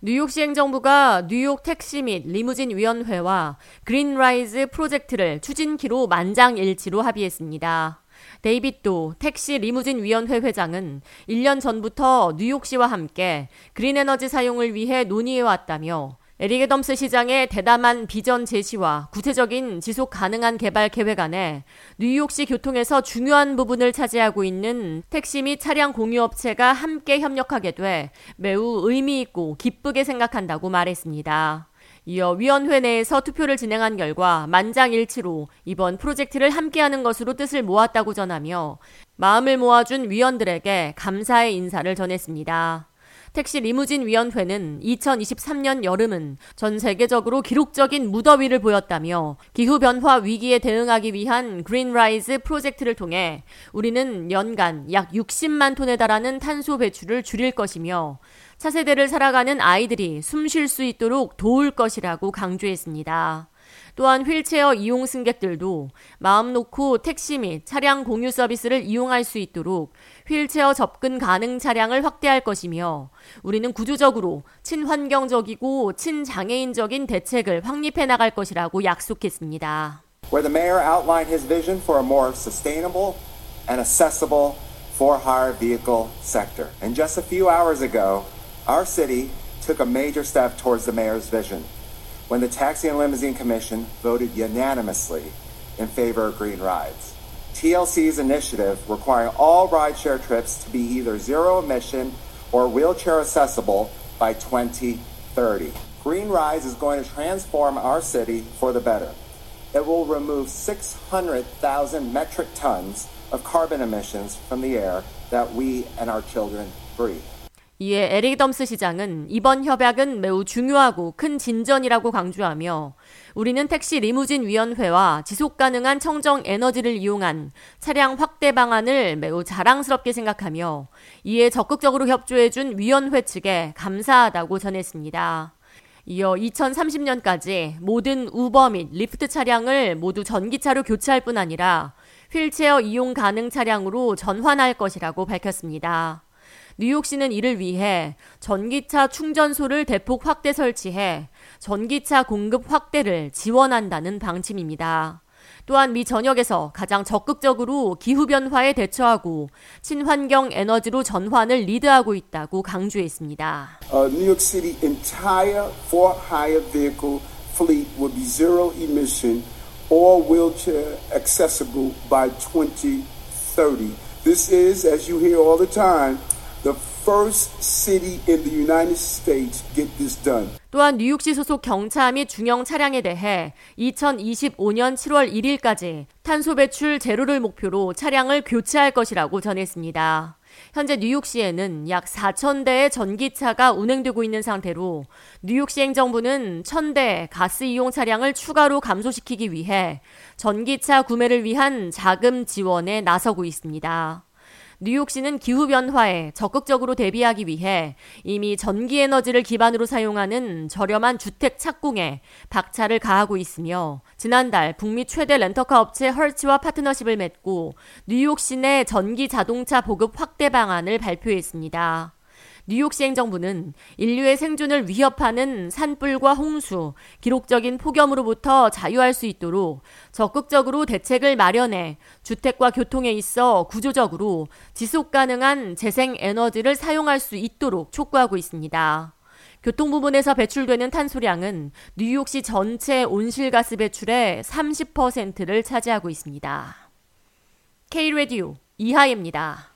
뉴욕시 행정부가 뉴욕 택시 및 리무진 위원회와 Green Rides 프로젝트를 추진키로 만장일치로 합의했습니다. 데이빗 도 택시 리무진 위원회 회장은 1년 전부터 뉴욕시와 함께 그린 에너지 사용을 위해 논의해 왔다며 에릭 애덤스 시장의 대담한 비전 제시와 구체적인 지속 가능한 개발 계획 안에 뉴욕시 교통에서 중요한 부분을 차지하고 있는 택시 및 차량 공유업체가 함께 협력하게 돼 매우 의미 있고 기쁘게 생각한다고 말했습니다. 이어 위원회 내에서 투표를 진행한 결과 만장일치로 이번 프로젝트를 함께하는 것으로 뜻을 모았다고 전하며 마음을 모아준 위원들에게 감사의 인사를 전했습니다. 택시 리무진 위원회는 2023년 여름은 전 세계적으로 기록적인 무더위를 보였다며 기후 변화 위기에 대응하기 위한 Green Rides 프로젝트를 통해 우리는 연간 약 60만 톤에 달하는 탄소 배출을 줄일 것이며 차세대를 살아가는 아이들이 숨 쉴 수 있도록 도울 것이라고 강조했습니다. 또한 휠체어 이용 승객들도 마음 놓고 택시 및 차량 공유 서비스를 이용할 수 있도록 휠체어 접근 가능 차량을 확대할 것이며 우리는 구조적으로 친환경적이고 친장애인적인 대책을 확립해 나갈 것이라고 약속했습니다. Where the mayor outlined his vision for a more sustainable and accessible for-hire vehicle sector. And just a few hours ago, our city took a major step towards the mayor's vision. When the Taxi and Limousine Commission voted unanimously in favor of green rides. TLC's initiative requiring all rideshare trips to be either zero emission or wheelchair accessible by 2030. Green Rides is going to transform our city for the better. It will remove 600,000 metric tons of carbon emissions from the air that we and our children breathe. 이에 에릭 덤스 시장은 이번 협약은 매우 중요하고 큰 진전이라고 강조하며 우리는 택시 리무진 위원회와 지속 가능한 청정 에너지를 이용한 차량 확대 방안을 매우 자랑스럽게 생각하며 이에 적극적으로 협조해준 위원회 측에 감사하다고 전했습니다. 이어 2030년까지 모든 우버 및 리프트 차량을 모두 전기차로 교체할 뿐 아니라 휠체어 이용 가능 차량으로 전환할 것이라고 밝혔습니다. 뉴욕시는 이를 위해 전기차 충전소를 대폭 확대 설치해 전기차 공급 확대를 지원한다는 방침입니다. 또한 미 전역에서 가장 적극적으로 기후변화에 대처하고 친환경 에너지로 전환을 리드하고 있다고 강조했습니다. Uh, New York City entire for-hire vehicle fleet will be zero emission or wheelchair accessible by 2030. This is, as you hear all the time, the first city in the United States get this done. 또한 뉴욕시 소속 경차 및 중형 차량에 대해 2025년 7월 1일까지 탄소 배출 제로를 목표로 차량을 교체할 것이라고 전했습니다. 현재 뉴욕시에는 약 4,000대의 전기차가 운행되고 있는 상태로 뉴욕시 행정부는 1,000대 가스 이용 차량을 추가로 감소시키기 위해 전기차 구매를 위한 자금 지원에 나서고 있습니다. 뉴욕시는 기후변화에 적극적으로 대비하기 위해 이미 전기에너지를 기반으로 사용하는 저렴한 주택 착공에 박차를 가하고 있으며 지난달 북미 최대 렌터카 업체 헐츠와 파트너십을 맺고 뉴욕시 내 전기 자동차 보급 확대 방안을 발표했습니다. 뉴욕시 행정부는 인류의 생존을 위협하는 산불과 홍수, 기록적인 폭염으로부터 자유할 수 있도록 적극적으로 대책을 마련해 주택과 교통에 있어 구조적으로 지속 가능한 재생 에너지를 사용할 수 있도록 촉구하고 있습니다. 교통 부분에서 배출되는 탄소량은 뉴욕시 전체 온실가스 배출의 30%를 차지하고 있습니다. K-레디오 이하입니다.